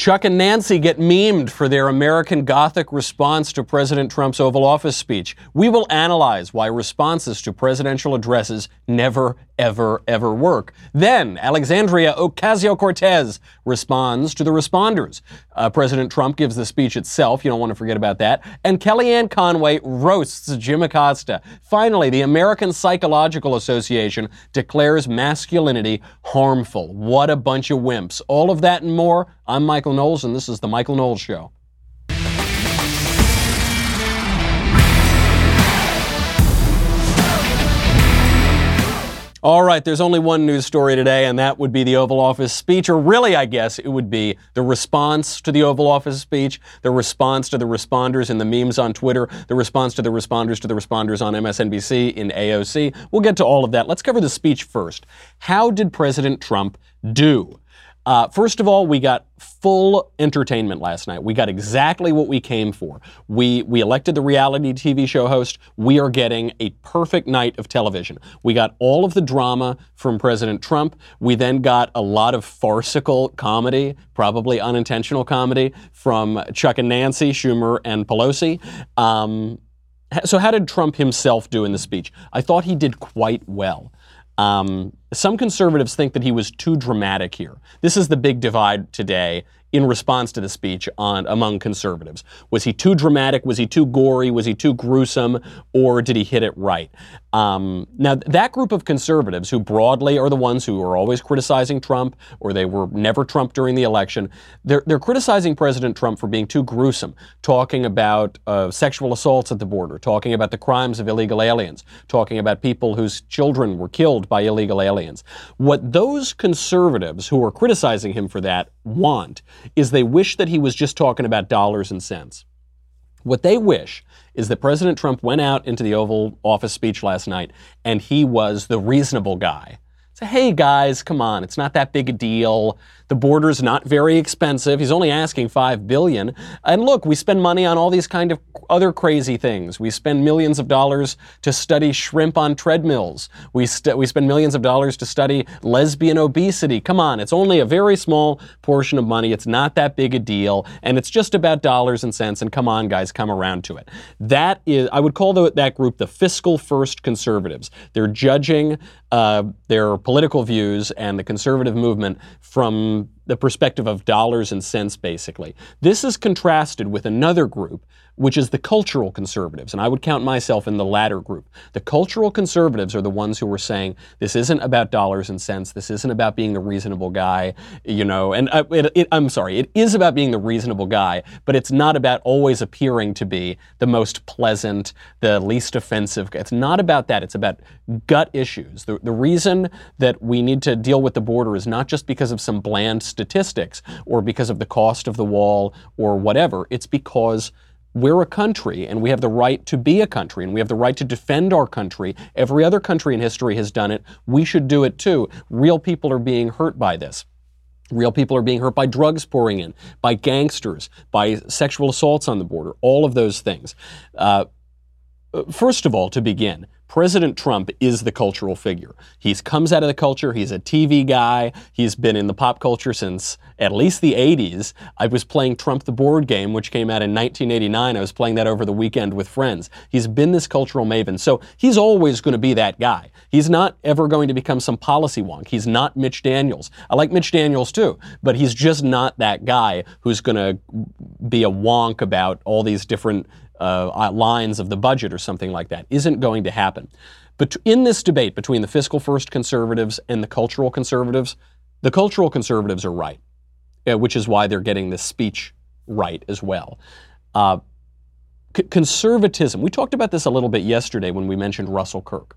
Chuck and Nancy get memed for their American Gothic response to President Trump's Oval Office speech. We will analyze why responses to presidential addresses never, ever, ever work. Then, Alexandria Ocasio Cortez responds to the responders. Uh, President Trump gives the speech itself. You don't want to forget about that. And Kellyanne Conway roasts Jim Acosta. Finally, the American Psychological Association declares masculinity harmful. What a bunch of wimps. All of that and more. I'm Michael Knowles, and this is The Michael Knowles Show. All right, there's only one news story today, and that would be the Oval Office speech, or really, I guess, it would be the response to the Oval Office speech, the response to the responders in the memes on Twitter, the response to the responders to the responders on MSNBC in AOC. We'll get to all of that. Let's cover the speech first. How did President Trump do? Uh, first of all, we got full entertainment last night. We got exactly what we came for. We we elected the reality TV show host. We are getting a perfect night of television. We got all of the drama from President Trump. We then got a lot of farcical comedy, probably unintentional comedy from Chuck and Nancy, Schumer and Pelosi. Um, so how did Trump himself do in the speech? I thought he did quite well. Um, some conservatives think that he was too dramatic here. This is the big divide today in response to the speech on among conservatives. Was he too dramatic? Was he too gory? Was he too gruesome? Or did he hit it right? Um, now, that group of conservatives, who broadly are the ones who are always criticizing Trump, or they were never Trump during the election, they're, they're criticizing President Trump for being too gruesome, talking about uh, sexual assaults at the border, talking about the crimes of illegal aliens, talking about people whose children were killed by illegal aliens. What those conservatives who are criticizing him for that want is they wish that he was just talking about dollars and cents. What they wish is that President Trump went out into the Oval Office speech last night and he was the reasonable guy. Say, hey guys, come on, it's not that big a deal. The border's not very expensive. He's only asking five billion. And look, we spend money on all these kind of other crazy things. We spend millions of dollars to study shrimp on treadmills. We st- we spend millions of dollars to study lesbian obesity. Come on, it's only a very small portion of money. It's not that big a deal, and it's just about dollars and cents. And come on, guys, come around to it. That is, I would call the, that group the fiscal first conservatives. They're judging uh, their political views and the conservative movement from the perspective of dollars and cents, basically. This is contrasted with another group which is the cultural conservatives. And I would count myself in the latter group. The cultural conservatives are the ones who were saying this isn't about dollars and cents. This isn't about being the reasonable guy, you know. And uh, it, it, I'm sorry, it is about being the reasonable guy, but it's not about always appearing to be the most pleasant, the least offensive. It's not about that. It's about gut issues. The, the reason that we need to deal with the border is not just because of some bland statistics or because of the cost of the wall or whatever. It's because we're a country and we have the right to be a country and we have the right to defend our country. Every other country in history has done it. We should do it too. Real people are being hurt by this. Real people are being hurt by drugs pouring in, by gangsters, by sexual assaults on the border, all of those things. Uh, Uh, first of all, to begin, President Trump is the cultural figure. He comes out of the culture. He's a TV guy. He's been in the pop culture since at least the 80s. I was playing Trump the board game, which came out in 1989. I was playing that over the weekend with friends. He's been this cultural maven. So he's always going to be that guy. He's not ever going to become some policy wonk. He's not Mitch Daniels. I like Mitch Daniels too, but he's just not that guy who's going to be a wonk about all these different uh, lines of the budget or something like that. Isn't going to happen. But in this debate between the fiscal first conservatives and the cultural conservatives, the cultural conservatives are right, uh, which is why they're getting this speech right as well. Uh, c- conservatism, we talked about this a little bit yesterday when we mentioned Russell Kirk.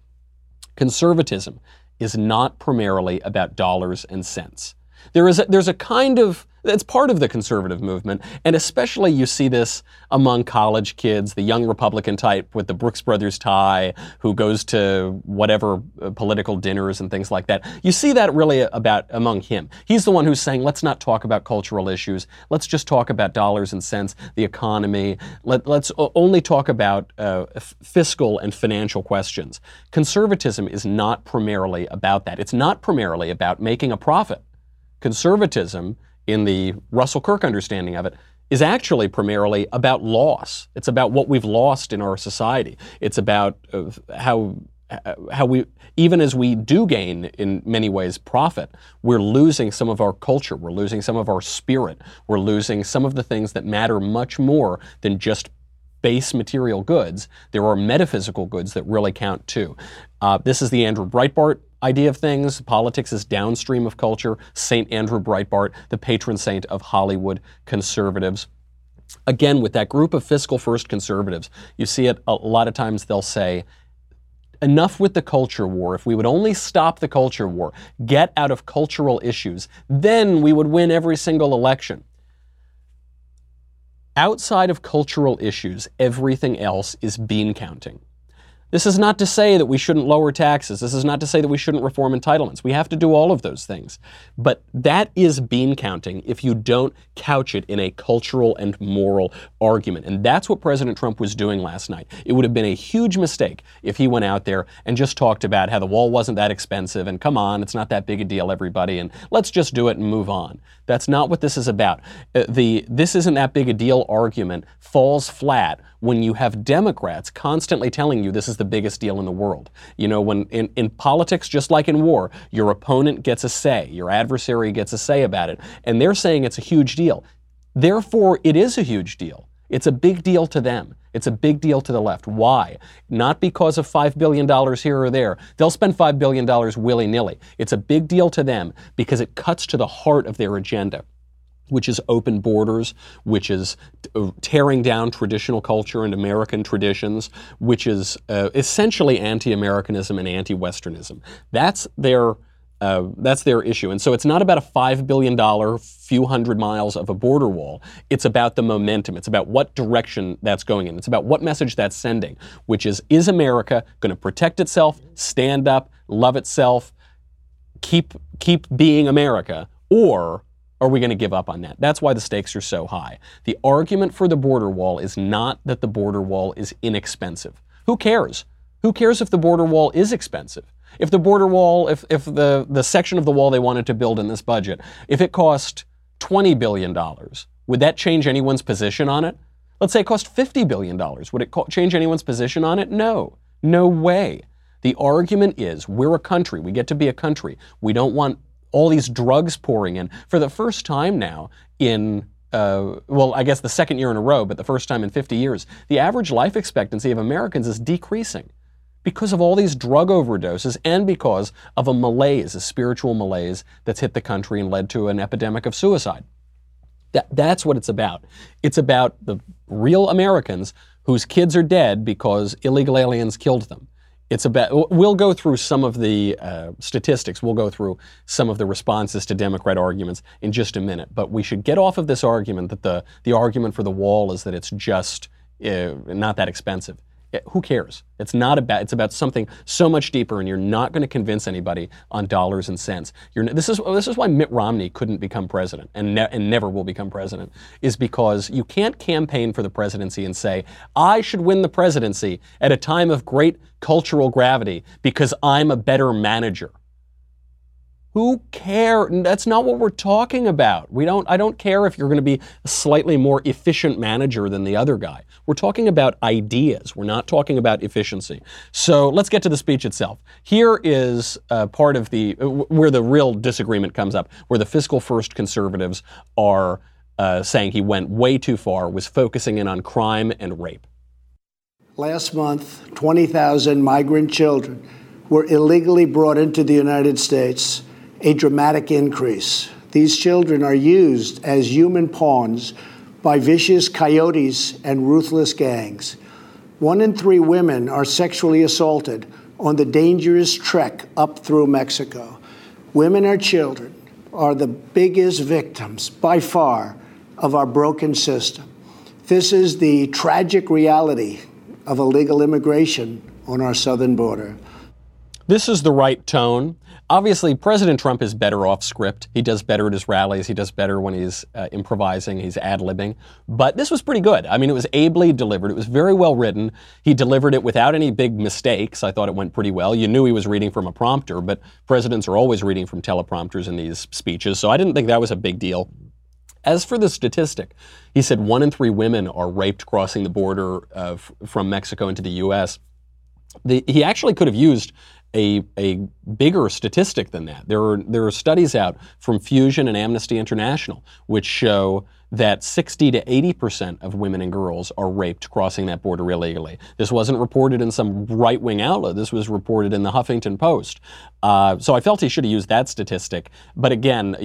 Conservatism is not primarily about dollars and cents. There is a, there's a kind of it's part of the conservative movement, and especially you see this among college kids, the young Republican type with the Brooks Brothers tie, who goes to whatever uh, political dinners and things like that. You see that really about among him. He's the one who's saying, let's not talk about cultural issues. Let's just talk about dollars and cents, the economy. Let, us only talk about uh, fiscal and financial questions. Conservatism is not primarily about that. It's not primarily about making a profit. Conservatism in the Russell Kirk understanding of it, is actually primarily about loss. It's about what we've lost in our society. It's about uh, how uh, how we even as we do gain in many ways profit, we're losing some of our culture, we're losing some of our spirit, we're losing some of the things that matter much more than just base material goods. There are metaphysical goods that really count too. Uh, this is the Andrew Breitbart idea of things. Politics is downstream of culture. St. Andrew Breitbart, the patron saint of Hollywood conservatives. Again, with that group of fiscal first conservatives, you see it a lot of times they'll say, enough with the culture war. If we would only stop the culture war, get out of cultural issues, then we would win every single election. Outside of cultural issues, everything else is bean counting. This is not to say that we shouldn't lower taxes. This is not to say that we shouldn't reform entitlements. We have to do all of those things. But that is bean counting if you don't couch it in a cultural and moral argument. And that's what President Trump was doing last night. It would have been a huge mistake if he went out there and just talked about how the wall wasn't that expensive and come on, it's not that big a deal, everybody, and let's just do it and move on. That's not what this is about. Uh, the this isn't that big a deal argument falls flat when you have Democrats constantly telling you this is the biggest deal in the world. You know, when in, in politics, just like in war, your opponent gets a say, your adversary gets a say about it, and they're saying it's a huge deal. Therefore, it is a huge deal. It's a big deal to them. It's a big deal to the left. Why? Not because of $5 billion here or there. They'll spend $5 billion willy nilly. It's a big deal to them because it cuts to the heart of their agenda which is open borders, which is uh, tearing down traditional culture and American traditions, which is uh, essentially anti-Americanism and anti-Westernism. That's their uh, that's their issue. And so it's not about a $5 billion, few hundred miles of a border wall. It's about the momentum. It's about what direction that's going in. It's about what message that's sending, which is is America going to protect itself, stand up, love itself, keep, keep being America, or are we going to give up on that? That's why the stakes are so high. The argument for the border wall is not that the border wall is inexpensive. Who cares? Who cares if the border wall is expensive? If the border wall, if, if the, the section of the wall they wanted to build in this budget, if it cost $20 billion, would that change anyone's position on it? Let's say it cost $50 billion. Would it change anyone's position on it? No. No way. The argument is we're a country. We get to be a country. We don't want all these drugs pouring in. For the first time now in uh, well, I guess the second year in a row, but the first time in 50 years, the average life expectancy of Americans is decreasing because of all these drug overdoses and because of a malaise, a spiritual malaise that's hit the country and led to an epidemic of suicide. That, that's what it's about. It's about the real Americans whose kids are dead because illegal aliens killed them. It's about, we'll go through some of the uh, statistics, we'll go through some of the responses to Democrat arguments in just a minute, but we should get off of this argument that the, the argument for the wall is that it's just uh, not that expensive who cares? It's not about. It's about something so much deeper, and you're not going to convince anybody on dollars and cents. You're, this is this is why Mitt Romney couldn't become president and ne- and never will become president, is because you can't campaign for the presidency and say I should win the presidency at a time of great cultural gravity because I'm a better manager. Who care? That's not what we're talking about. We don't I don't care if you're going to be a slightly more efficient manager than the other guy. We're talking about ideas. We're not talking about efficiency. So let's get to the speech itself. Here is uh, part of the uh, where the real disagreement comes up, where the fiscal first conservatives are uh, saying he went way too far, was focusing in on crime and rape. Last month, 20,000 migrant children were illegally brought into the United States a dramatic increase. These children are used as human pawns by vicious coyotes and ruthless gangs. One in three women are sexually assaulted on the dangerous trek up through Mexico. Women or children are the biggest victims by far of our broken system. This is the tragic reality of illegal immigration on our southern border. This is the right tone. Obviously, President Trump is better off script. He does better at his rallies. He does better when he's uh, improvising, he's ad libbing. But this was pretty good. I mean, it was ably delivered. It was very well written. He delivered it without any big mistakes. I thought it went pretty well. You knew he was reading from a prompter, but presidents are always reading from teleprompters in these speeches, so I didn't think that was a big deal. As for the statistic, he said one in three women are raped crossing the border uh, f- from Mexico into the U.S. The, he actually could have used a, a bigger statistic than that. There are, there are studies out from Fusion and Amnesty International which show that 60 to 80 percent of women and girls are raped crossing that border illegally. This wasn't reported in some right wing outlet. This was reported in the Huffington Post. Uh, so I felt he should have used that statistic. But again,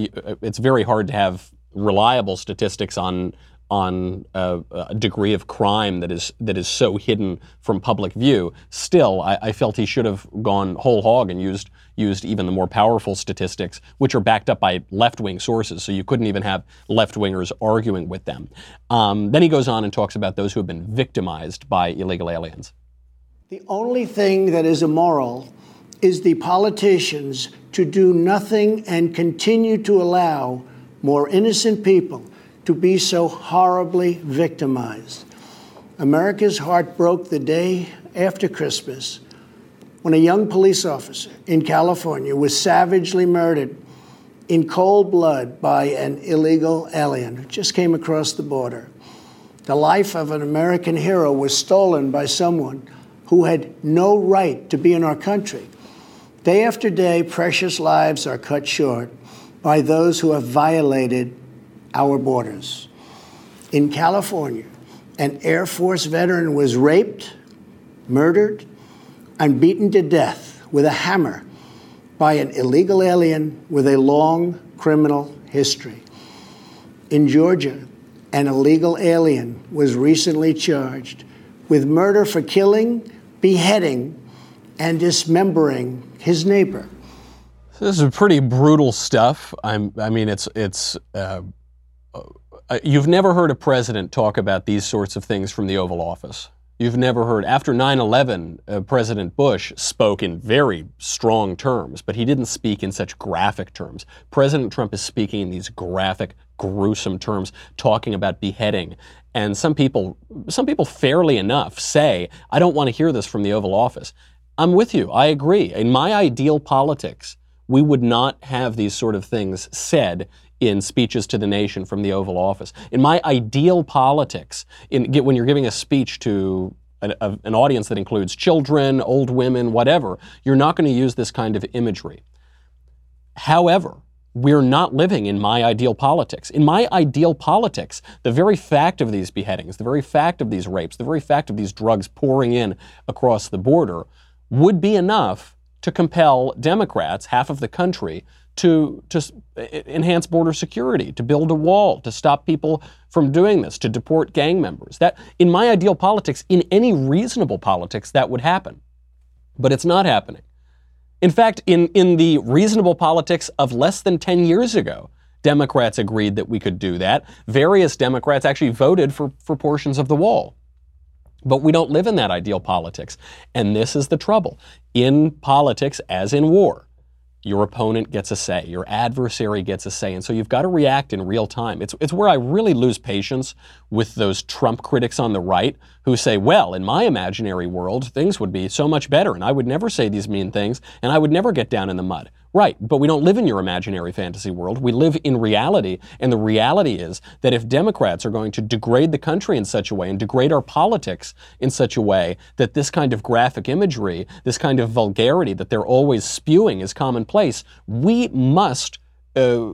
it's very hard to have reliable statistics on on a, a, degree of crime that is that is so hidden from public view. Still, I, I, felt he should have gone whole hog and used used even the more powerful statistics, which are backed up by left wing sources. So you couldn't even have left wingers arguing with them. Um, then he goes on and talks about those who have been victimized by illegal aliens. The only thing that is immoral is the politicians to do nothing and continue to allow more innocent people to be so horribly victimized. America's heart broke the day after Christmas when a young police officer in California was savagely murdered in cold blood by an illegal alien who just came across the border. The life of an American hero was stolen by someone who had no right to be in our country. Day after day, precious lives are cut short by those who have violated our borders. In California, an Air Force veteran was raped, murdered, and beaten to death with a hammer by an illegal alien with a long criminal history. In Georgia, an illegal alien was recently charged with murder for killing, beheading, and dismembering his neighbor. This is pretty brutal stuff. I'm, i mean, it's it's uh, you've never heard a president talk about these sorts of things from the Oval Office. You've never heard. After 9 11, uh, President Bush spoke in very strong terms, but he didn't speak in such graphic terms. President Trump is speaking in these graphic, gruesome terms, talking about beheading. And some people, some people fairly enough say, I don't want to hear this from the Oval Office. I'm with you. I agree. In my ideal politics, we would not have these sort of things said in speeches to the nation from the Oval Office. In my ideal politics, in, when you're giving a speech to an, a, an audience that includes children, old women, whatever, you're not going to use this kind of imagery. However, we're not living in my ideal politics. In my ideal politics, the very fact of these beheadings, the very fact of these rapes, the very fact of these drugs pouring in across the border would be enough to compel Democrats, half of the country, to, to enhance border security, to build a wall, to stop people from doing this, to deport gang members. That, in my ideal politics, in any reasonable politics, that would happen. But it's not happening. In fact, in, in the reasonable politics of less than 10 years ago, Democrats agreed that we could do that. Various Democrats actually voted for, for portions of the wall. But we don't live in that ideal politics. And this is the trouble. In politics, as in war, your opponent gets a say, your adversary gets a say, and so you've got to react in real time. It's, it's where I really lose patience with those Trump critics on the right who say, well, in my imaginary world, things would be so much better, and I would never say these mean things, and I would never get down in the mud. Right, but we don't live in your imaginary fantasy world. We live in reality, and the reality is that if Democrats are going to degrade the country in such a way and degrade our politics in such a way that this kind of graphic imagery, this kind of vulgarity that they're always spewing is commonplace, we must uh,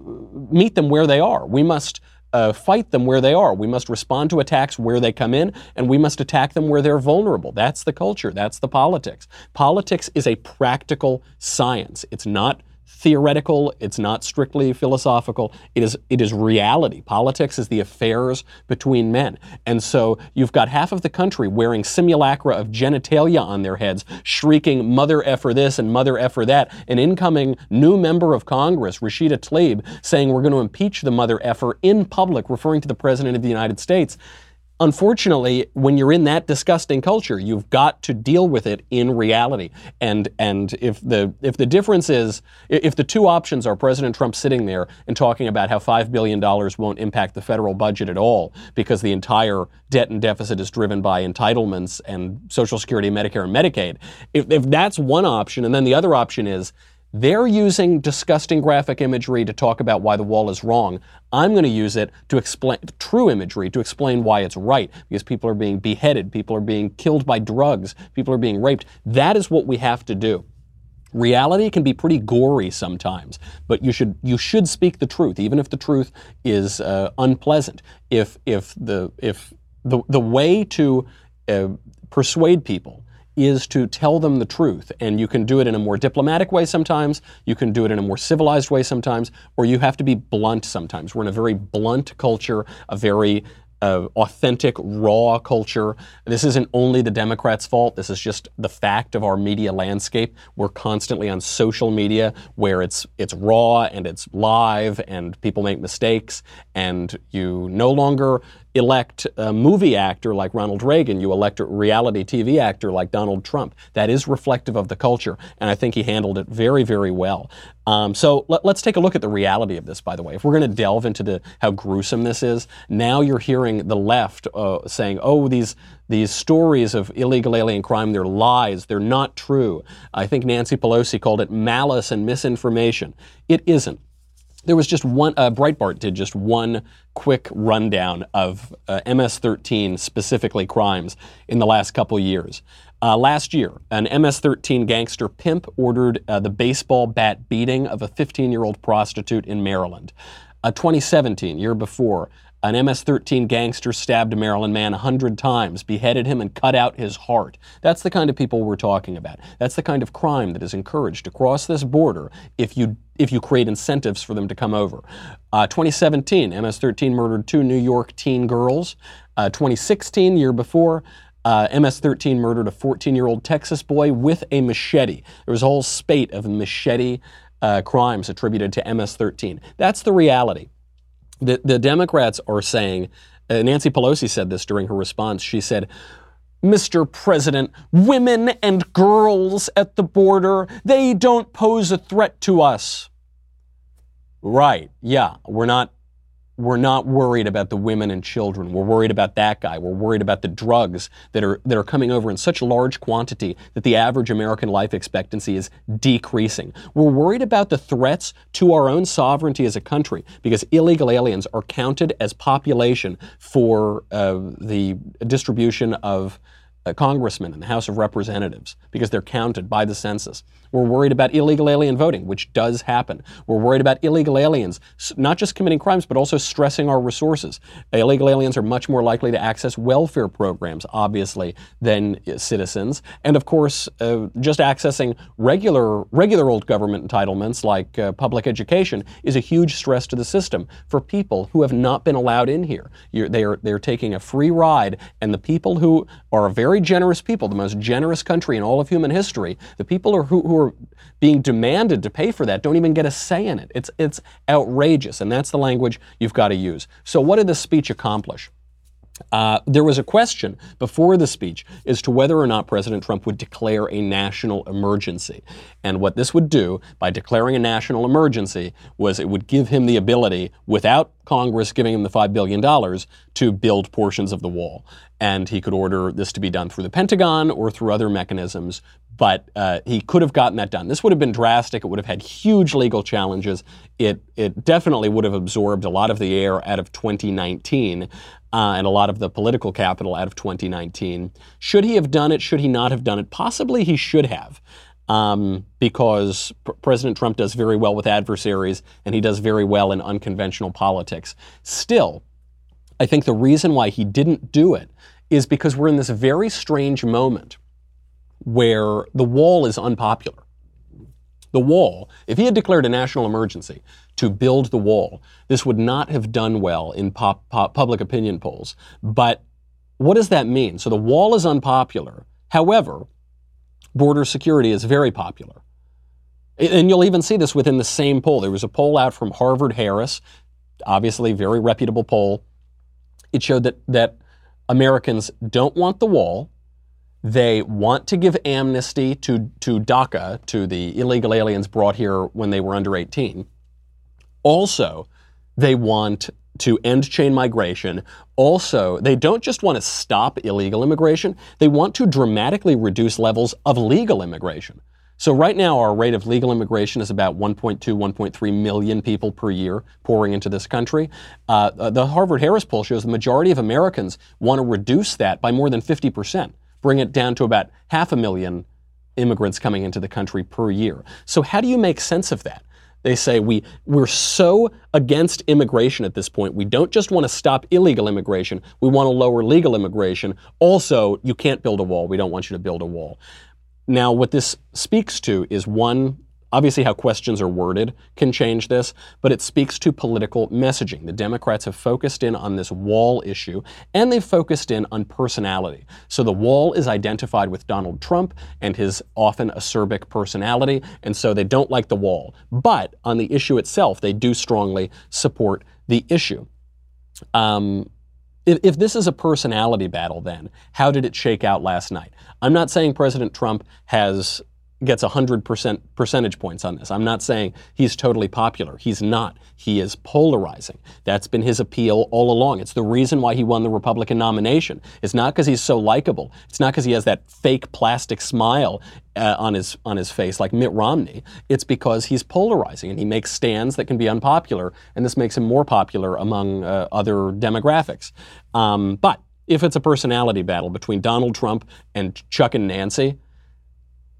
meet them where they are. We must uh, fight them where they are. We must respond to attacks where they come in, and we must attack them where they're vulnerable. That's the culture. That's the politics. Politics is a practical science. It's not theoretical, it's not strictly philosophical. It is it is reality. Politics is the affairs between men. And so you've got half of the country wearing simulacra of genitalia on their heads, shrieking mother effer this and mother effer that. An incoming new member of Congress, Rashida Tlaib, saying we're going to impeach the mother effer in public, referring to the President of the United States unfortunately, when you're in that disgusting culture, you've got to deal with it in reality. And and if the if the difference is if the two options are President Trump sitting there and talking about how five billion dollars won't impact the federal budget at all because the entire debt and deficit is driven by entitlements and Social Security, Medicare, and Medicaid. If, if that's one option, and then the other option is They're using disgusting graphic imagery to talk about why the wall is wrong. I'm going to use it to explain true imagery to explain why it's right because people are being beheaded, people are being killed by drugs, people are being raped. That is what we have to do. Reality can be pretty gory sometimes, but you should you should speak the truth, even if the truth is uh, unpleasant. If if the if the the way to uh, persuade people is to tell them the truth, and you can do it in a more diplomatic way sometimes. You can do it in a more civilized way sometimes, or you have to be blunt sometimes. We're in a very blunt culture, a very uh, authentic, raw culture. This isn't only the Democrats' fault. This is just the fact of our media landscape. We're constantly on social media where it's it's raw and it's live, and people make mistakes, and you no longer elect a movie actor like Ronald Reagan, you elect a reality TV actor like Donald Trump. That is reflective of the culture, and I think he handled it very, very well. Um, so let, us take a look at the reality of this, by the way. If we're going to delve into the, how gruesome this is, now you're hearing the left uh, saying, oh, these, these stories of illegal alien crime, they're lies, they're not true. I think Nancy Pelosi called it malice and misinformation. It isn't. There was just one, uh, Breitbart did just one quick rundown of uh, MS 13, specifically crimes, in the last couple years. Uh, last year, an MS 13 gangster pimp ordered uh, the baseball bat beating of a 15 year old prostitute in Maryland. Uh, 2017, year before, an MS 13 gangster stabbed a Maryland man 100 times, beheaded him, and cut out his heart. That's the kind of people we're talking about. That's the kind of crime that is encouraged across this border if you if you create incentives for them to come over. Uh, 2017, MS-13 murdered two New York teen girls. Uh, 2016, year before, uh, MS-13 murdered a 14-year-old Texas boy with a machete. There was a whole spate of machete uh, crimes attributed to MS-13. That's the reality the, the Democrats are saying, uh, Nancy Pelosi said this during her response. She said, Mr. President, women and girls at the border, they don't pose a threat to us. Right, yeah, we're not we're not worried about the women and children. We're worried about that guy. We're worried about the drugs that are that are coming over in such large quantity that the average American life expectancy is decreasing. We're worried about the threats to our own sovereignty as a country because illegal aliens are counted as population for uh, the distribution of congressmen in the House of Representatives because they're counted by the census. We're worried about illegal alien voting, which does happen. We're worried about illegal aliens, not just committing crimes, but also stressing our resources. Illegal aliens are much more likely to access welfare programs, obviously, than citizens. And of course, uh, just accessing regular, regular old government entitlements like uh, public education is a huge stress to the system for people who have not been allowed in here. You're, they are, they're taking a free ride, and the people who are very generous people, the most generous country in all of human history, the people who, who are being demanded to pay for that don't even get a say in it. It's, it's outrageous, and that's the language you've got to use. So, what did this speech accomplish? Uh, there was a question before the speech as to whether or not President Trump would declare a national emergency. And what this would do by declaring a national emergency was it would give him the ability, without Congress giving him the $5 billion, to build portions of the wall. And he could order this to be done through the Pentagon or through other mechanisms, but uh, he could have gotten that done. This would have been drastic. It would have had huge legal challenges. It, it definitely would have absorbed a lot of the air out of 2019 uh, and a lot of the political capital out of 2019. Should he have done it? Should he not have done it? Possibly he should have. Um, because P- President Trump does very well with adversaries and he does very well in unconventional politics. Still, I think the reason why he didn't do it is because we're in this very strange moment where the wall is unpopular. The wall, if he had declared a national emergency to build the wall, this would not have done well in pop, pop, public opinion polls. But what does that mean? So the wall is unpopular. However, border security is very popular. And you'll even see this within the same poll. There was a poll out from Harvard Harris, obviously very reputable poll. It showed that that Americans don't want the wall. They want to give amnesty to, to DACA, to the illegal aliens brought here when they were under 18. Also, they want to end chain migration. Also, they don't just want to stop illegal immigration, they want to dramatically reduce levels of legal immigration. So right now, our rate of legal immigration is about 1.2, 1.3 million people per year pouring into this country. Uh, uh the Harvard Harris poll shows the majority of Americans want to reduce that by more than 50 percent, bring it down to about half a million immigrants coming into the country per year. So how do you make sense of that? They say we, we're so against immigration at this point. We don't just want to stop illegal immigration, we want to lower legal immigration. Also, you can't build a wall. We don't want you to build a wall. Now, what this speaks to is one, Obviously, how questions are worded can change this, but it speaks to political messaging. The Democrats have focused in on this wall issue, and they've focused in on personality. So the wall is identified with Donald Trump and his often acerbic personality, and so they don't like the wall. But on the issue itself, they do strongly support the issue. Um, if, if, this is a personality battle, then how did it shake out last night? I'm not saying President Trump has gets 100% percentage points on this. I'm not saying he's totally popular. He's not. He is polarizing. That's been his appeal all along. It's the reason why he won the Republican nomination. It's not because he's so likable. It's not because he has that fake plastic smile uh, on his on his face like Mitt Romney. It's because he's polarizing and he makes stands that can be unpopular, and this makes him more popular among uh, other demographics. Um, but if it's a personality battle between Donald Trump and Chuck and Nancy,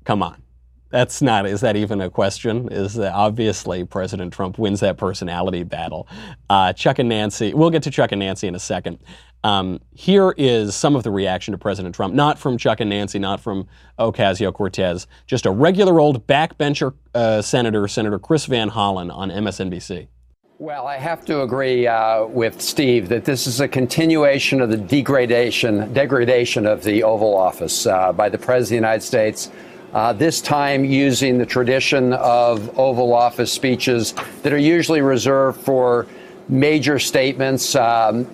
come on that's not, is that even a question? Is that obviously President Trump wins that personality battle. Uh, Chuck and Nancy, we'll get to Chuck and Nancy in a second. Um, here is some of the reaction to President Trump, not from Chuck and Nancy, not from Ocasio Cortez, just a regular old backbencher uh, senator, Senator Chris Van Hollen on MSNBC. Well, I have to agree uh, with Steve that this is a continuation of the degradation, degradation of the Oval Office uh, by the President of the United States uh, this time using the tradition of Oval Office speeches that are usually reserved for major statements. Um,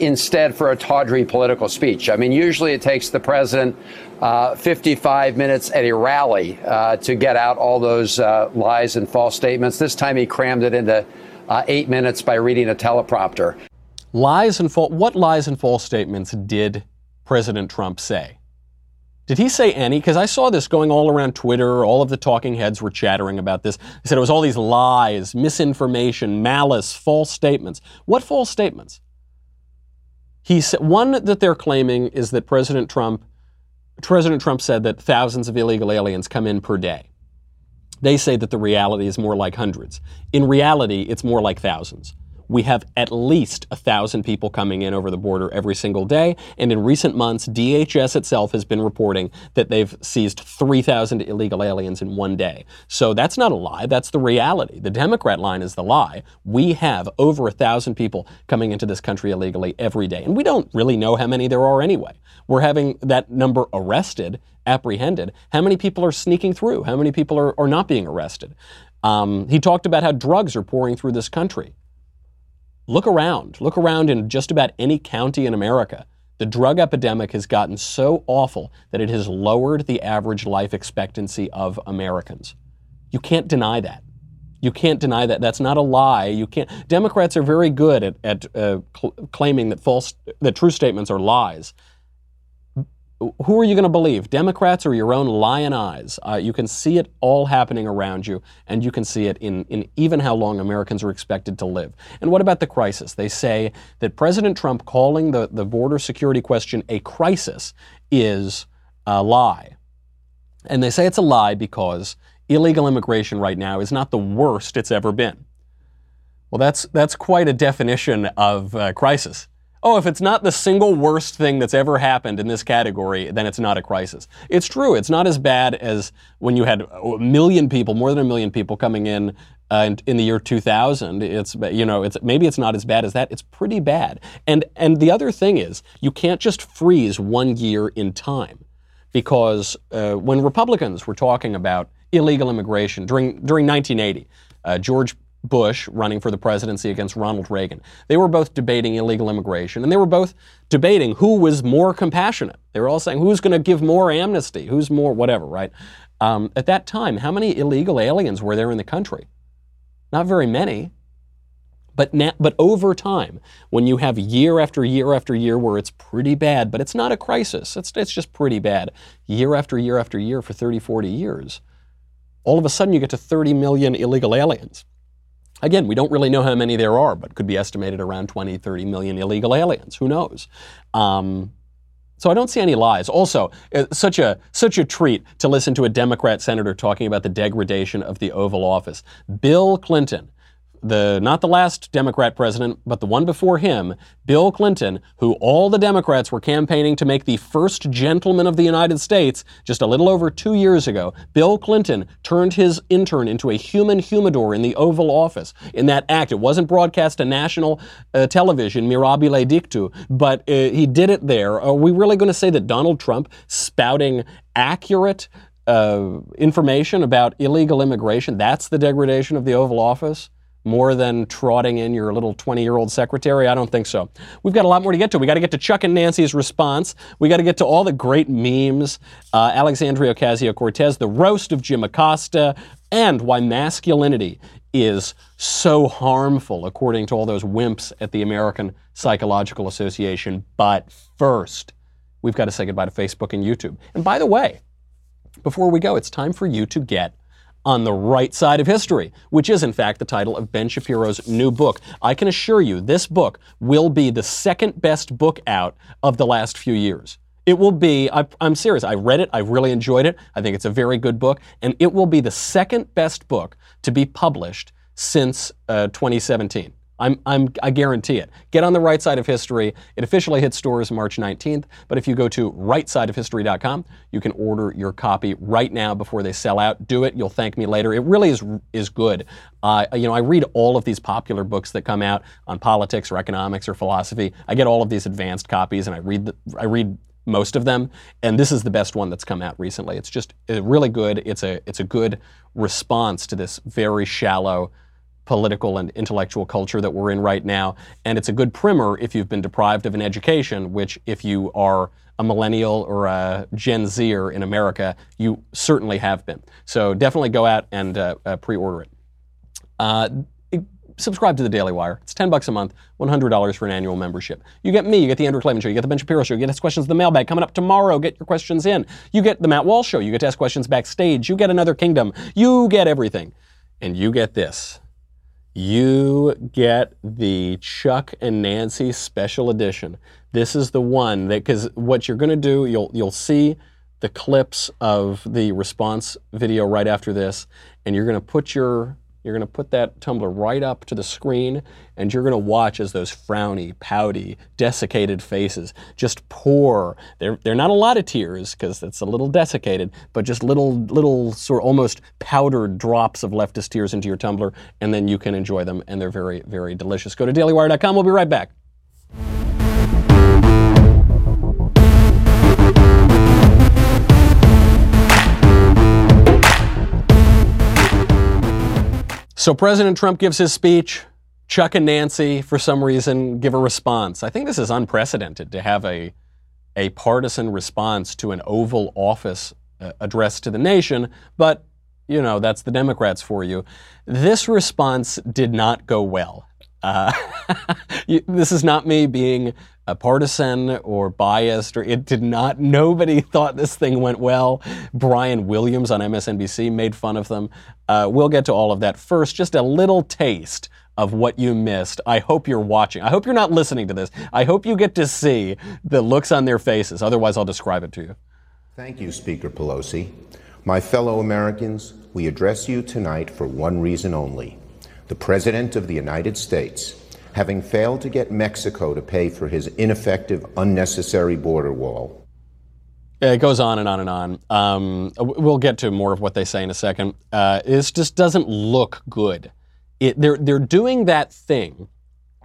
instead, for a tawdry political speech. I mean, usually it takes the president uh, 55 minutes at a rally uh, to get out all those uh, lies and false statements. This time he crammed it into uh, eight minutes by reading a teleprompter. Lies and false. What lies and false statements did President Trump say? Did he say any? Because I saw this going all around Twitter. All of the talking heads were chattering about this. They said it was all these lies, misinformation, malice, false statements. What false statements? He said one that they're claiming is that President Trump, President Trump said that thousands of illegal aliens come in per day. They say that the reality is more like hundreds. In reality, it's more like thousands we have at least a thousand people coming in over the border every single day. And in recent months, DHS itself has been reporting that they've seized 3,000 illegal aliens in one day. So that's not a lie. That's the reality. The Democrat line is the lie. We have over a thousand people coming into this country illegally every day. And we don't really know how many there are anyway. We're having that number arrested, apprehended. How many people are sneaking through? How many people are, are not being arrested? Um, he talked about how drugs are pouring through this country. Look around. Look around in just about any county in America. The drug epidemic has gotten so awful that it has lowered the average life expectancy of Americans. You can't deny that. You can't deny that. That's not a lie. You can't. Democrats are very good at, at uh, cl- claiming that false, that true statements are lies who are you going to believe, Democrats or your own lion eyes? Uh, you can see it all happening around you, and you can see it in, in even how long Americans are expected to live. And what about the crisis? They say that President Trump calling the, the border security question a crisis is a lie. And they say it's a lie because illegal immigration right now is not the worst it's ever been. Well, that's, that's quite a definition of uh, crisis oh, if it's not the single worst thing that's ever happened in this category, then it's not a crisis. It's true. It's not as bad as when you had a million people, more than a million people coming in uh, in, the year 2000. It's you know, it's maybe it's not as bad as that. It's pretty bad. And and the other thing is, you can't just freeze one year in time, because uh, when Republicans were talking about illegal immigration during during 1980. Uh, George Bush running for the presidency against Ronald Reagan. They were both debating illegal immigration, and they were both debating who was more compassionate. They were all saying, who's going to give more amnesty? Who's more whatever, right? Um, at that time, how many illegal aliens were there in the country? Not very many. But, na- but over time, when you have year after year after year where it's pretty bad, but it's not a crisis, it's, it's just pretty bad, year after year after year for 30, 40 years, all of a sudden you get to 30 million illegal aliens. Again, we don't really know how many there are, but could be estimated around 20, 30 million illegal aliens. Who knows? Um, so I don't see any lies. Also, uh, such a such a treat to listen to a Democrat senator talking about the degradation of the Oval Office. Bill Clinton the not the last Democrat president, but the one before him, Bill Clinton, who all the Democrats were campaigning to make the first gentleman of the United States just a little over 2 years ago. Bill Clinton turned his intern into a human humidor in the Oval Office. In that act, it wasn't broadcast to national uh, television, mirabile dictu, but uh, he did it there. Are we really going to say that Donald Trump spouting accurate uh, information about illegal immigration, that's the degradation of the Oval Office? More than trotting in your little 20 year old secretary? I don't think so. We've got a lot more to get to. We got to get to Chuck and Nancy's response. We got to get to all the great memes, uh, Alexandria Ocasio Cortez, the roast of Jim Acosta, and why masculinity is so harmful, according to all those wimps at the American Psychological Association. But first, we've got to say goodbye to Facebook and YouTube. And by the way, before we go, it's time for you to get on the right side of history, which is in fact the title of Ben Shapiro's new book. I can assure you this book will be the second best book out of the last few years. It will be, I, am serious, I read it, I really enjoyed it, I think it's a very good book, and it will be the second best book to be published since uh, 2017. I'm, I'm, I guarantee it. Get on the right side of history. It officially hits stores March 19th, but if you go to rightsideofhistory.com, you can order your copy right now before they sell out. Do it. You'll thank me later. It really is is good. Uh, you know, I read all of these popular books that come out on politics or economics or philosophy. I get all of these advanced copies, and I read the, I read most of them, and this is the best one that's come out recently. It's just really good. It's a it's a good response to this very shallow political and intellectual culture that we're in right now. And it's a good primer if you've been deprived of an education, which, if you are a millennial or a Gen Zer in America, you certainly have been. So definitely go out and uh, uh, pre order it. Uh, subscribe to the Daily Wire. It's 10 bucks a month, $100 for an annual membership. You get me, you get the Andrew Klavan Show, you get the Ben Shapiro Show, you get Ask Questions in the Mailbag coming up tomorrow. Get your questions in. You get the Matt Walsh Show, you get to ask questions backstage, you get Another Kingdom, you get everything. And you get this you get the Chuck and Nancy special edition. This is the one that because what you're going to do, you'll you'll see the clips of the response video right after this, and you're going to put your you're going to put that tumbler right up to the screen and you're going to watch as those frowny, pouty, desiccated faces just pour. They're, they're not a lot of tears because it's a little desiccated, but just little, little sort of almost powdered drops of leftist tears into your tumbler, and then you can enjoy them, and they're very, very delicious. Go to dailywire.com. We'll be right back. So President Trump gives his speech. Chuck and Nancy, for some reason, give a response. I think this is unprecedented to have a, a partisan response to an Oval Office uh, address to the nation, but you know, that's the Democrats for you. This response did not go well. Uh, this is not me being a partisan or biased or it did not nobody thought this thing went well. Brian williams on msnbc made fun of them. Uh, we'll get to all of that first. Just a little taste of what you missed. I hope you're watching. I hope you're not listening to this. I hope you get to see the looks on their faces. Otherwise i'll describe it to you. Thank you speaker pelosi. My fellow americans we address you tonight for one reason only the president of the united states having failed to get Mexico to pay for his ineffective, unnecessary border wall. It goes on and on and on. Um, we'll get to more of what they say in a second. Uh, it just doesn't look good. It, they're, they're doing that thing,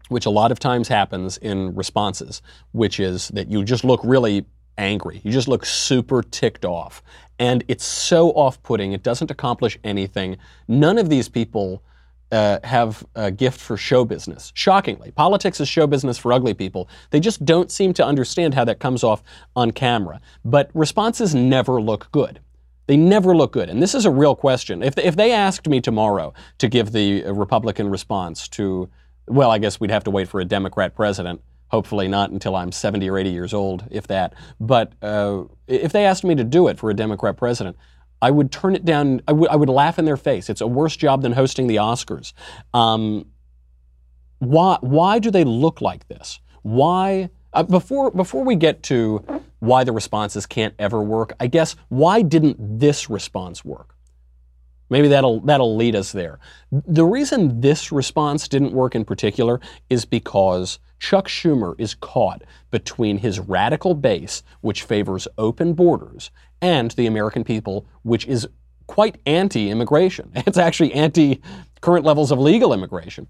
which a lot of times happens in responses, which is that you just look really angry. You just look super ticked off. And it's so off putting, it doesn't accomplish anything. None of these people uh, have a gift for show business. Shockingly, politics is show business for ugly people. They just don't seem to understand how that comes off on camera. But responses never look good. They never look good. And this is a real question. If, if they asked me tomorrow to give the uh, Republican response to, well, I guess we'd have to wait for a Democrat president. Hopefully not until I'm 70 or 80 years old, if that. But uh, if they asked me to do it for a Democrat president, I would turn it down. I would, I would laugh in their face. It's a worse job than hosting the Oscars. Um, why, why do they look like this? Why, uh, before, before we get to why the responses can't ever work, I guess, why didn't this response work? Maybe that'll, that'll lead us there. The reason this response didn't work in particular is because Chuck Schumer is caught between his radical base, which favors open borders, and the American people, which is quite anti immigration. It's actually anti current levels of legal immigration.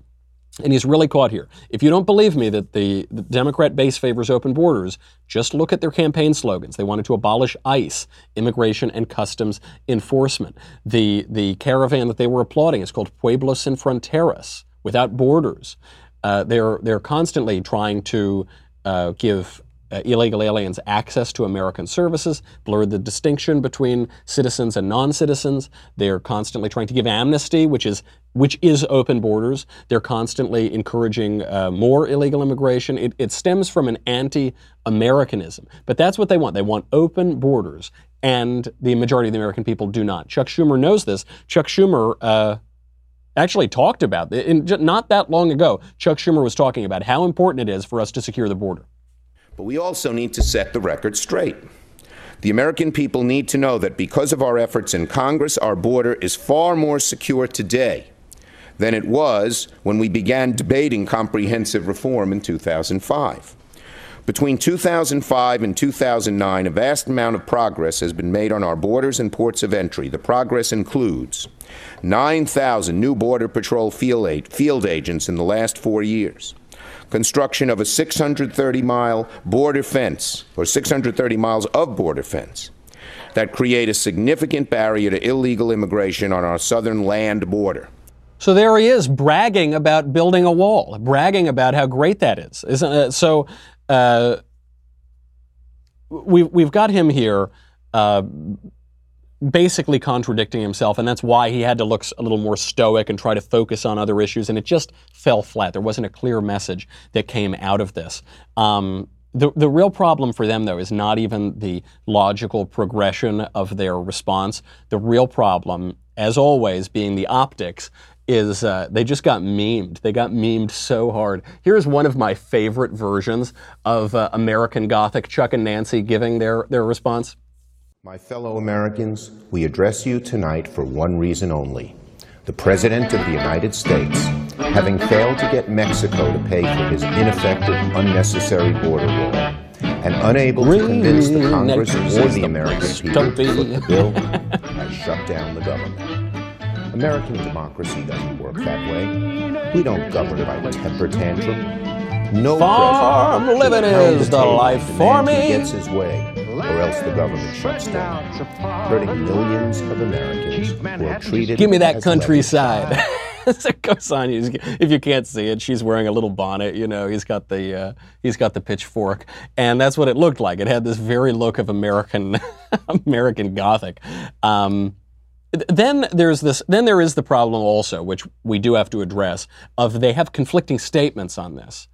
And he's really caught here. If you don't believe me that the, the, Democrat base favors open borders, just look at their campaign slogans. They wanted to abolish ICE, immigration and customs enforcement. The, the caravan that they were applauding is called Pueblos Sin Fronteras, without borders. Uh, they're, they're constantly trying to uh, give uh, illegal aliens access to American services, blurred the distinction between citizens and non-citizens. They're constantly trying to give amnesty, which is which is open borders. They're constantly encouraging uh, more illegal immigration. It, it stems from an anti-Americanism, but that's what they want. They want open borders, and the majority of the American people do not. Chuck Schumer knows this. Chuck Schumer. Uh, actually talked about. In, not that long ago, Chuck Schumer was talking about how important it is for us to secure the border. But we also need to set the record straight. The American people need to know that because of our efforts in Congress, our border is far more secure today than it was when we began debating comprehensive reform in 2005. Between 2005 and 2009, a vast amount of progress has been made on our borders and ports of entry. The progress includes 9,000 new Border Patrol field agents in the last four years, construction of a 630 mile border fence, or 630 miles of border fence, that create a significant barrier to illegal immigration on our southern land border. So there he is bragging about building a wall, bragging about how great that is, isn't it? So uh, we've we've got him here. Uh, basically contradicting himself, and that's why he had to look a little more stoic and try to focus on other issues, and it just fell flat. There wasn't a clear message that came out of this. Um, the, the real problem for them, though, is not even the logical progression of their response. The real problem, as always, being the optics, is uh, they just got memed. They got memed so hard. Here's one of my favorite versions of uh, American Gothic, Chuck and Nancy giving their, their response. My fellow Americans, we address you tonight for one reason only. The President of the United States, having failed to get Mexico to pay for his ineffective, unnecessary border wall, and unable to convince the Congress or the American people to foot the bill, has shut down the government. American democracy doesn't work that way. We don't govern by temper tantrum. No Farm living is the life for me. Gets his way or else the government shuts down, hurting millions of Americans who are treated. Give me that countryside. so goes on. If you can't see it, she's wearing a little bonnet. You know, he's got the uh, he's got the pitchfork, and that's what it looked like. It had this very look of American American Gothic. Um, then there's this. Then there is the problem also, which we do have to address, of they have conflicting statements on this.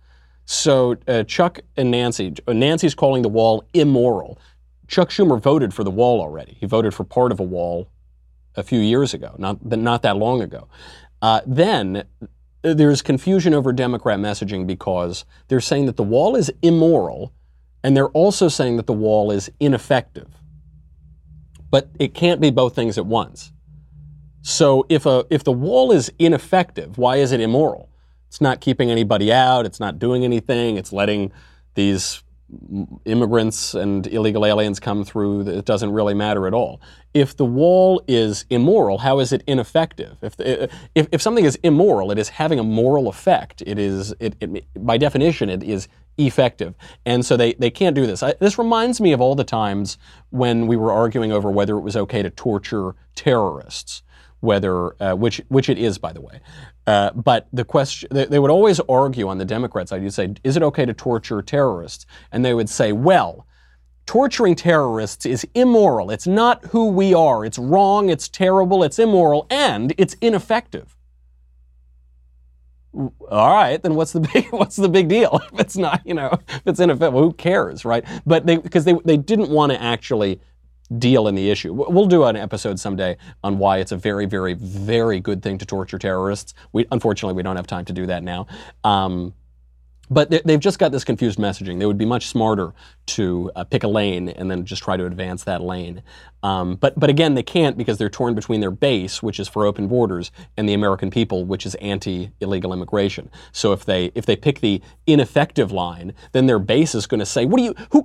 So uh, Chuck and Nancy, Nancy's calling the wall immoral. Chuck Schumer voted for the wall already. He voted for part of a wall a few years ago, not, not that long ago. Uh, then there's confusion over Democrat messaging because they're saying that the wall is immoral, and they're also saying that the wall is ineffective. But it can't be both things at once. So if, a, if the wall is ineffective, why is it immoral? It's not keeping anybody out, it's not doing anything, it's letting these immigrants and illegal aliens come through, it doesn't really matter at all. If the wall is immoral, how is it ineffective? If, uh, if, if something is immoral, it is having a moral effect. It is, it, it, by definition, it is effective. And so they, they can't do this. I, this reminds me of all the times when we were arguing over whether it was okay to torture terrorists whether uh, which which it is, by the way. Uh, but the question they, they, would always argue on the Democrat side. You'd say, "Is it okay to torture terrorists?" And they would say, "Well." Torturing terrorists is immoral. It's not who we are. It's wrong, it's terrible, it's immoral, and it's ineffective. All right, then what's the big what's the big deal? If it's not, you know, if it's ineffective, well, who cares, right? But they because they they didn't want to actually deal in the issue. We'll do an episode someday on why it's a very, very, very good thing to torture terrorists. We unfortunately we don't have time to do that now. Um, but they've just got this confused messaging. They would be much smarter to uh, pick a lane and then just try to advance that lane. Um, but but again, they can't because they're torn between their base, which is for open borders, and the American people, which is anti-illegal immigration. So if they if they pick the ineffective line, then their base is going to say, "What do you who?"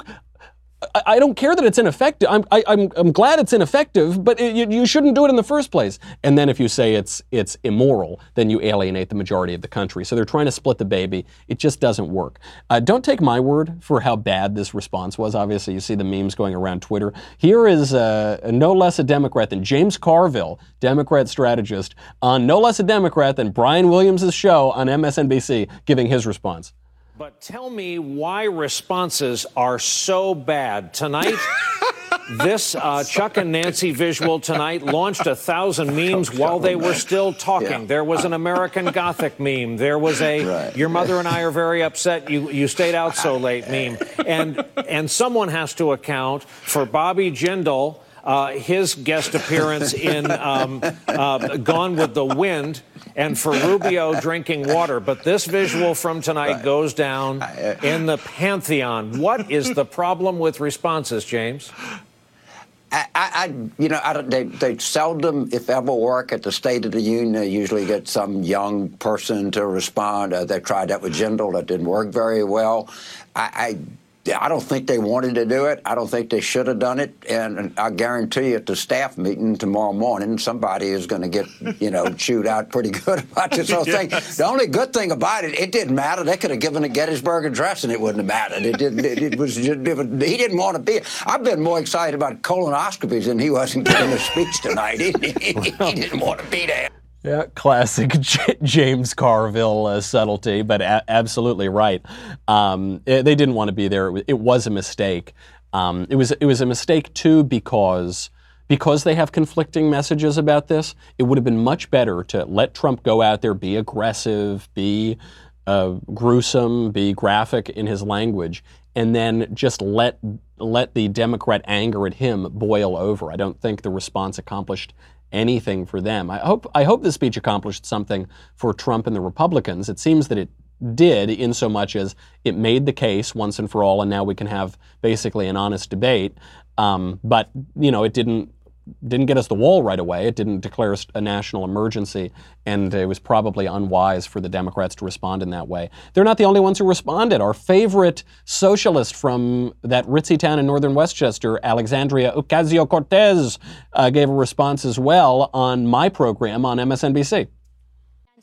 I, don't care that it's ineffective. I'm, I, am i I'm glad it's ineffective, but it, you, you, shouldn't do it in the first place. And then if you say it's it's immoral, then you alienate the majority of the country. So they're trying to split the baby. It just doesn't work. Uh, don't take my word for how bad this response was. Obviously, you see the memes going around Twitter. Here is uh, no less a Democrat than James Carville, Democrat strategist, on no less a Democrat than Brian Williams' show on MSNBC, giving his response. But tell me why responses are so bad. Tonight, this uh, Chuck and Nancy visual tonight launched a thousand memes while they were still talking. Yeah. There was an American Gothic meme. There was a right. "Your mother and I are very upset you you stayed out so late" meme. And and someone has to account for Bobby Jindal. Uh, his guest appearance in um, uh, Gone with the Wind, and for Rubio drinking water. But this visual from tonight goes down uh, in the pantheon. What is the problem with responses, James? I, I, you know, I they, they seldom, if ever, work at the State of the Union. They usually get some young person to respond. Uh, they tried that with Jindal. That didn't work very well. I, I I don't think they wanted to do it. I don't think they should have done it. And I guarantee you, at the staff meeting tomorrow morning, somebody is going to get, you know, chewed out pretty good about this whole thing. The only good thing about it, it didn't matter. They could have given a Gettysburg Address, and it wouldn't have mattered. It didn't. It, it was. Just, it, he didn't want to be. I've been more excited about colonoscopies than he wasn't giving a speech tonight. He, he, he didn't want to be there. Yeah, classic J- James Carville uh, subtlety, but a- absolutely right. Um, it, they didn't want to be there. It was, it was a mistake. Um, it was it was a mistake too because because they have conflicting messages about this. It would have been much better to let Trump go out there, be aggressive, be uh, gruesome, be graphic in his language, and then just let let the Democrat anger at him boil over. I don't think the response accomplished anything for them. I hope I hope the speech accomplished something for Trump and the Republicans. It seems that it did in so much as it made the case once and for all, and now we can have basically an honest debate. Um, but you know, it didn't didn't get us the wall right away. It didn't declare a national emergency, and it was probably unwise for the Democrats to respond in that way. They're not the only ones who responded. Our favorite socialist from that ritzy town in northern Westchester, Alexandria Ocasio Cortez, uh, gave a response as well on my program on MSNBC.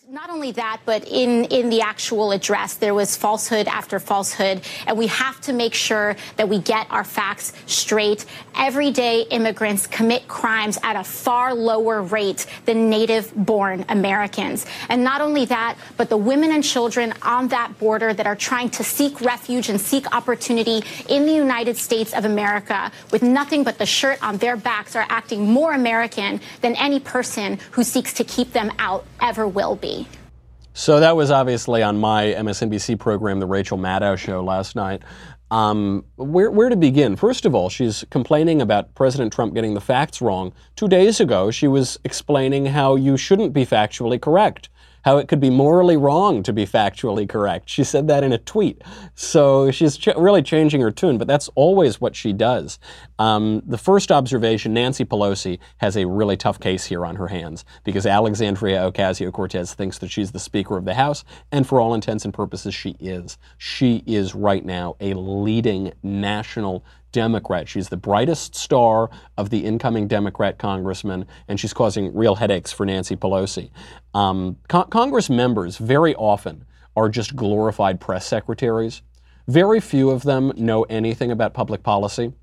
Not only that, but in, in the actual address, there was falsehood after falsehood. And we have to make sure that we get our facts straight. Everyday immigrants commit crimes at a far lower rate than native born Americans. And not only that, but the women and children on that border that are trying to seek refuge and seek opportunity in the United States of America with nothing but the shirt on their backs are acting more American than any person who seeks to keep them out ever will be. So that was obviously on my MSNBC program, The Rachel Maddow Show, last night. Um, where, where to begin? First of all, she's complaining about President Trump getting the facts wrong. Two days ago, she was explaining how you shouldn't be factually correct how it could be morally wrong to be factually correct. She said that in a tweet. So she's ch- really changing her tune, but that's always what she does. Um, the first observation Nancy Pelosi has a really tough case here on her hands because Alexandria Ocasio Cortez thinks that she's the Speaker of the House, and for all intents and purposes, she is. She is right now a leading national Democrat. She's the brightest star of the incoming Democrat congressman, and she's causing real headaches for Nancy Pelosi. Um, con- Congress members very often are just glorified press secretaries. Very few of them know anything about public policy.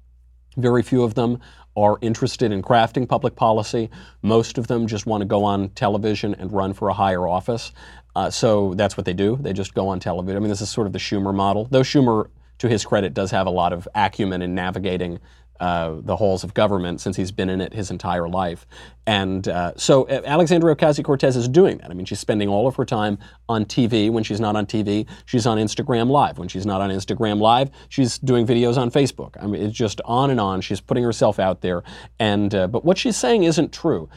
Very few of them are interested in crafting public policy. Most of them just want to go on television and run for a higher office. Uh, so that's what they do. They just go on television. I mean, this is sort of the Schumer model. Though Schumer to his credit, does have a lot of acumen in navigating uh, the halls of government since he's been in it his entire life. And uh, so uh, Alexandria Ocasio Cortez is doing that. I mean, she's spending all of her time on TV. When she's not on TV, she's on Instagram Live. When she's not on Instagram Live, she's doing videos on Facebook. I mean, it's just on and on. She's putting herself out there. And uh, but what she's saying isn't true.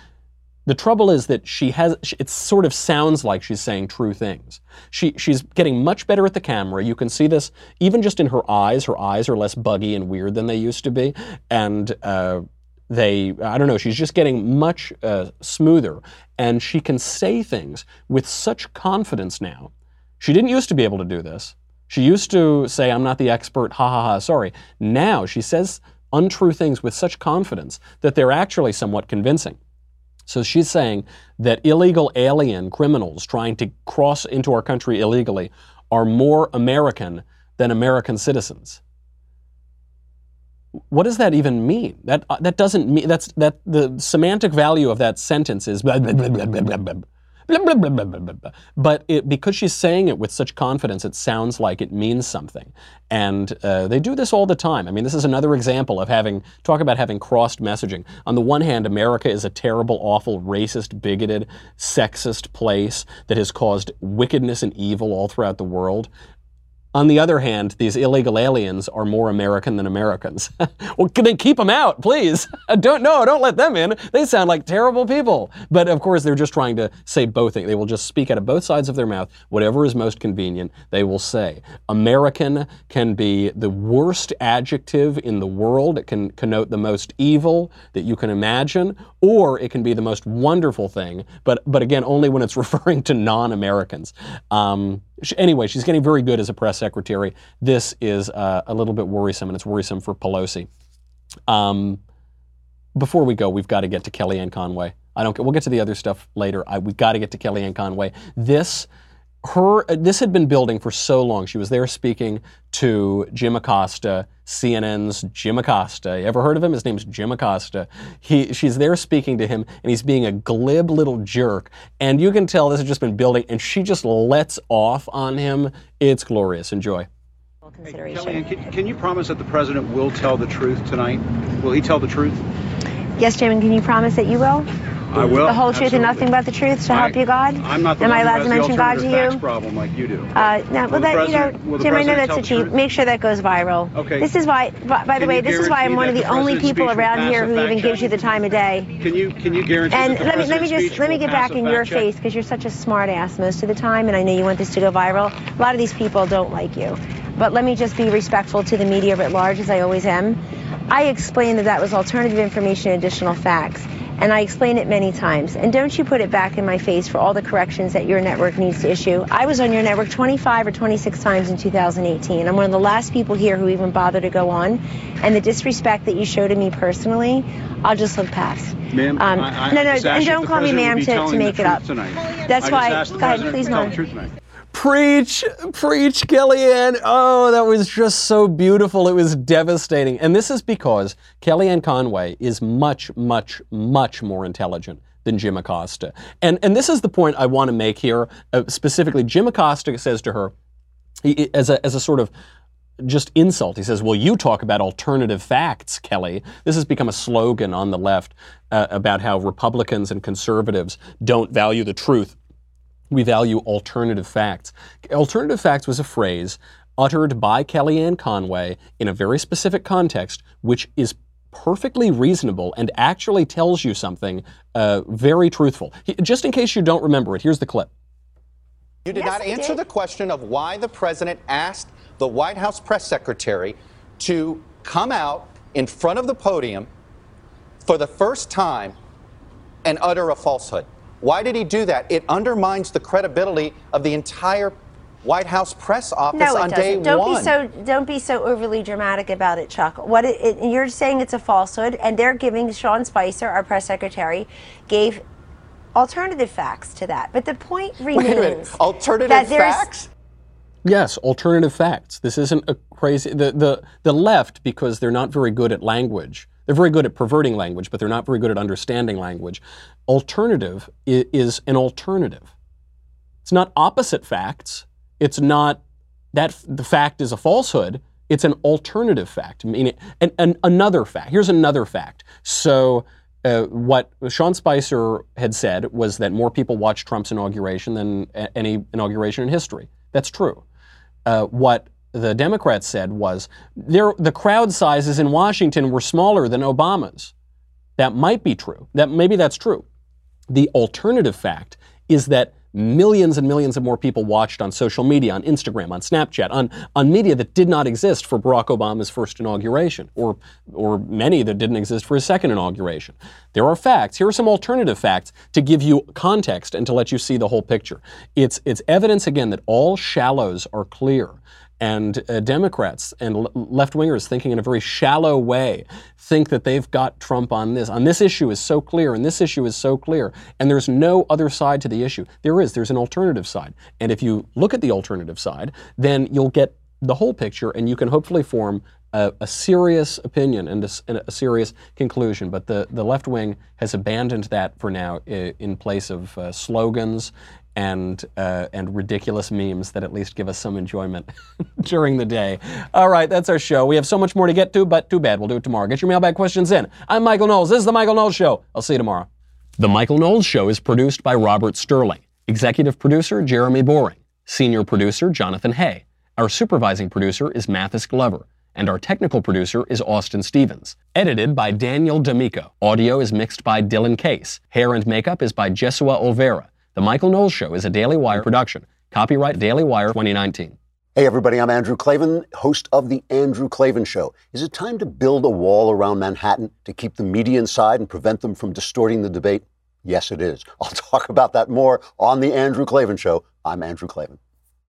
The trouble is that she has, it sort of sounds like she's saying true things. She, she's getting much better at the camera. You can see this even just in her eyes. Her eyes are less buggy and weird than they used to be. And uh, they, I don't know, she's just getting much uh, smoother. And she can say things with such confidence now. She didn't used to be able to do this. She used to say, I'm not the expert, ha ha ha, sorry. Now she says untrue things with such confidence that they're actually somewhat convincing. So she's saying that illegal alien criminals trying to cross into our country illegally are more American than American citizens. What does that even mean? That uh, that doesn't mean that's that the semantic value of that sentence is blah, blah, blah, Blah, blah, blah, blah, blah, blah. But it, because she's saying it with such confidence, it sounds like it means something. And uh, they do this all the time. I mean, this is another example of having, talk about having crossed messaging. On the one hand, America is a terrible, awful, racist, bigoted, sexist place that has caused wickedness and evil all throughout the world. On the other hand, these illegal aliens are more American than Americans. well, can they keep them out, please? don't no, don't let them in. They sound like terrible people. But of course, they're just trying to say both things. They will just speak out of both sides of their mouth. Whatever is most convenient, they will say. American can be the worst adjective in the world. It can connote the most evil that you can imagine, or it can be the most wonderful thing. But but again, only when it's referring to non-Americans. Um, anyway, she's getting very good as a press secretary. This is uh, a little bit worrisome, and it's worrisome for Pelosi. Um, before we go, we've got to get to Kellyanne Conway. I don't. We'll get to the other stuff later. I, we've got to get to Kellyanne Conway. This her this had been building for so long. She was there speaking to Jim Acosta, CNN's Jim Acosta. You ever heard of him? His name's Jim Acosta. He, she's there speaking to him, and he's being a glib little jerk. And you can tell this has just been building, and she just lets off on him. It's glorious. Enjoy. Hey, Kellyanne, can, can you promise that the president will tell the truth tonight? Will he tell the truth? Yes, Jim, and can you promise that you will? I will. The whole truth and nothing but the truth to help I- you, God? I'm not the Am one I who allowed to mention God to alternative facts you? problem like you do. Uh, no, Will well, that, you know, president- will the Jim, I know that's a the the chief. truth? Make sure that goes viral. Okay. This is why, by, by the way, this is why I'm one of the the only people around here who even gives you the time of day. Can you can you guarantee And that the let me let me just let me get back in your face because you're such a smart ass most of the time, and I know you want this to go viral. A lot of these people don't like you, but let me just be respectful to the media at large, as I always am. I explained that that was alternative information, additional facts, and I explain it many times. And don't you put it back in my face for all the corrections that your network needs to issue. I was on your network 25 or 26 times in 2018. I'm one of the last people here who even bother to go on, and the disrespect that you show to me personally, I'll just look past. Ma'am, Um, I, I no, no, and don't call me ma'am to, to make it up. Tonight. That's I why. Go ahead, please, to Preach, preach, Kellyanne. Oh, that was just so beautiful. It was devastating. And this is because Kellyanne Conway is much, much, much more intelligent than Jim Acosta. And, and this is the point I want to make here. Uh, specifically, Jim Acosta says to her, he, as, a, as a sort of just insult. He says, Well, you talk about alternative facts, Kelly. This has become a slogan on the left uh, about how Republicans and conservatives don't value the truth. We value alternative facts. Alternative facts was a phrase uttered by Kellyanne Conway in a very specific context, which is perfectly reasonable and actually tells you something uh, very truthful. Just in case you don't remember it, here's the clip. You did Yes, not answer did. the question of why the president asked the White House press secretary to come out in front of the podium for the first time and utter a falsehood. Why did he do that? It undermines the credibility of the entire White House press office No, it day doesn't. Don't one. be so don't be so overly dramatic about it, Chuck. What it, it, you're saying it's a falsehood, and they're giving Sean Spicer, our press secretary, gave alternative facts to that. But the point remains Wait a minute. Alternative facts? Yes, alternative facts. This isn't a crazy. The, the, the left, because they're not very good at language, they're very good at perverting language, but they're not very good at understanding language. Alternative is an alternative. It's not opposite facts. It's not that the fact is a falsehood. It's an alternative fact. Meaning, and, and another fact. Here's another fact. So, uh, what Sean Spicer had said was that more people watched Trump's inauguration than any inauguration in history. That's true. Uh, what the Democrats said was there, the crowd sizes in Washington were smaller than Obama's. That might be true. That maybe that's true. The alternative fact is that millions and millions of more people watched on social media, on Instagram, on Snapchat, on, on media that did not exist for Barack Obama's first inauguration, or, or many that didn't exist for his second inauguration. There are facts. Here are some alternative facts to give you context and to let you see the whole picture. It's, it's evidence, again, that all shallows are clear and uh, Democrats and l- left wingers thinking in a very shallow way think that they've got Trump on this. On this issue is so clear, and this issue is so clear, and there's no other side to the issue. There is. There's an alternative side, and if you look at the alternative side, then you'll get the whole picture, and you can hopefully form a, a serious opinion and a, and a serious conclusion. But the, the left wing has abandoned that for now in place of uh, slogans and uh, and ridiculous memes that at least give us some enjoyment during the day. All right, that's our show. We have so much more to get to, but too bad. We'll do it tomorrow. Get your mailbag questions in. I'm Michael Knowles. This is the Michael Knowles Show. I'll see you tomorrow. The Michael Knowles Show is produced by Robert Sterling, executive producer Jeremy Boring, senior producer Jonathan Hay. Our supervising producer is Mathis Glover, and our technical producer is Austin Stevens. Edited by Daniel D'Amico. Audio is mixed by Dylan Case. Hair and makeup is by Jesua Olvera. The Michael Knowles Show is a Daily Wire production. Copyright Daily Wire 2019. Hey, everybody, I'm Andrew Klavan, host of The Andrew Klavan Show. Is it time to build a wall around Manhattan to keep the media inside and prevent them from distorting the debate? Yes, it is. I'll talk about that more on The Andrew Klavan Show. I'm Andrew Klavan.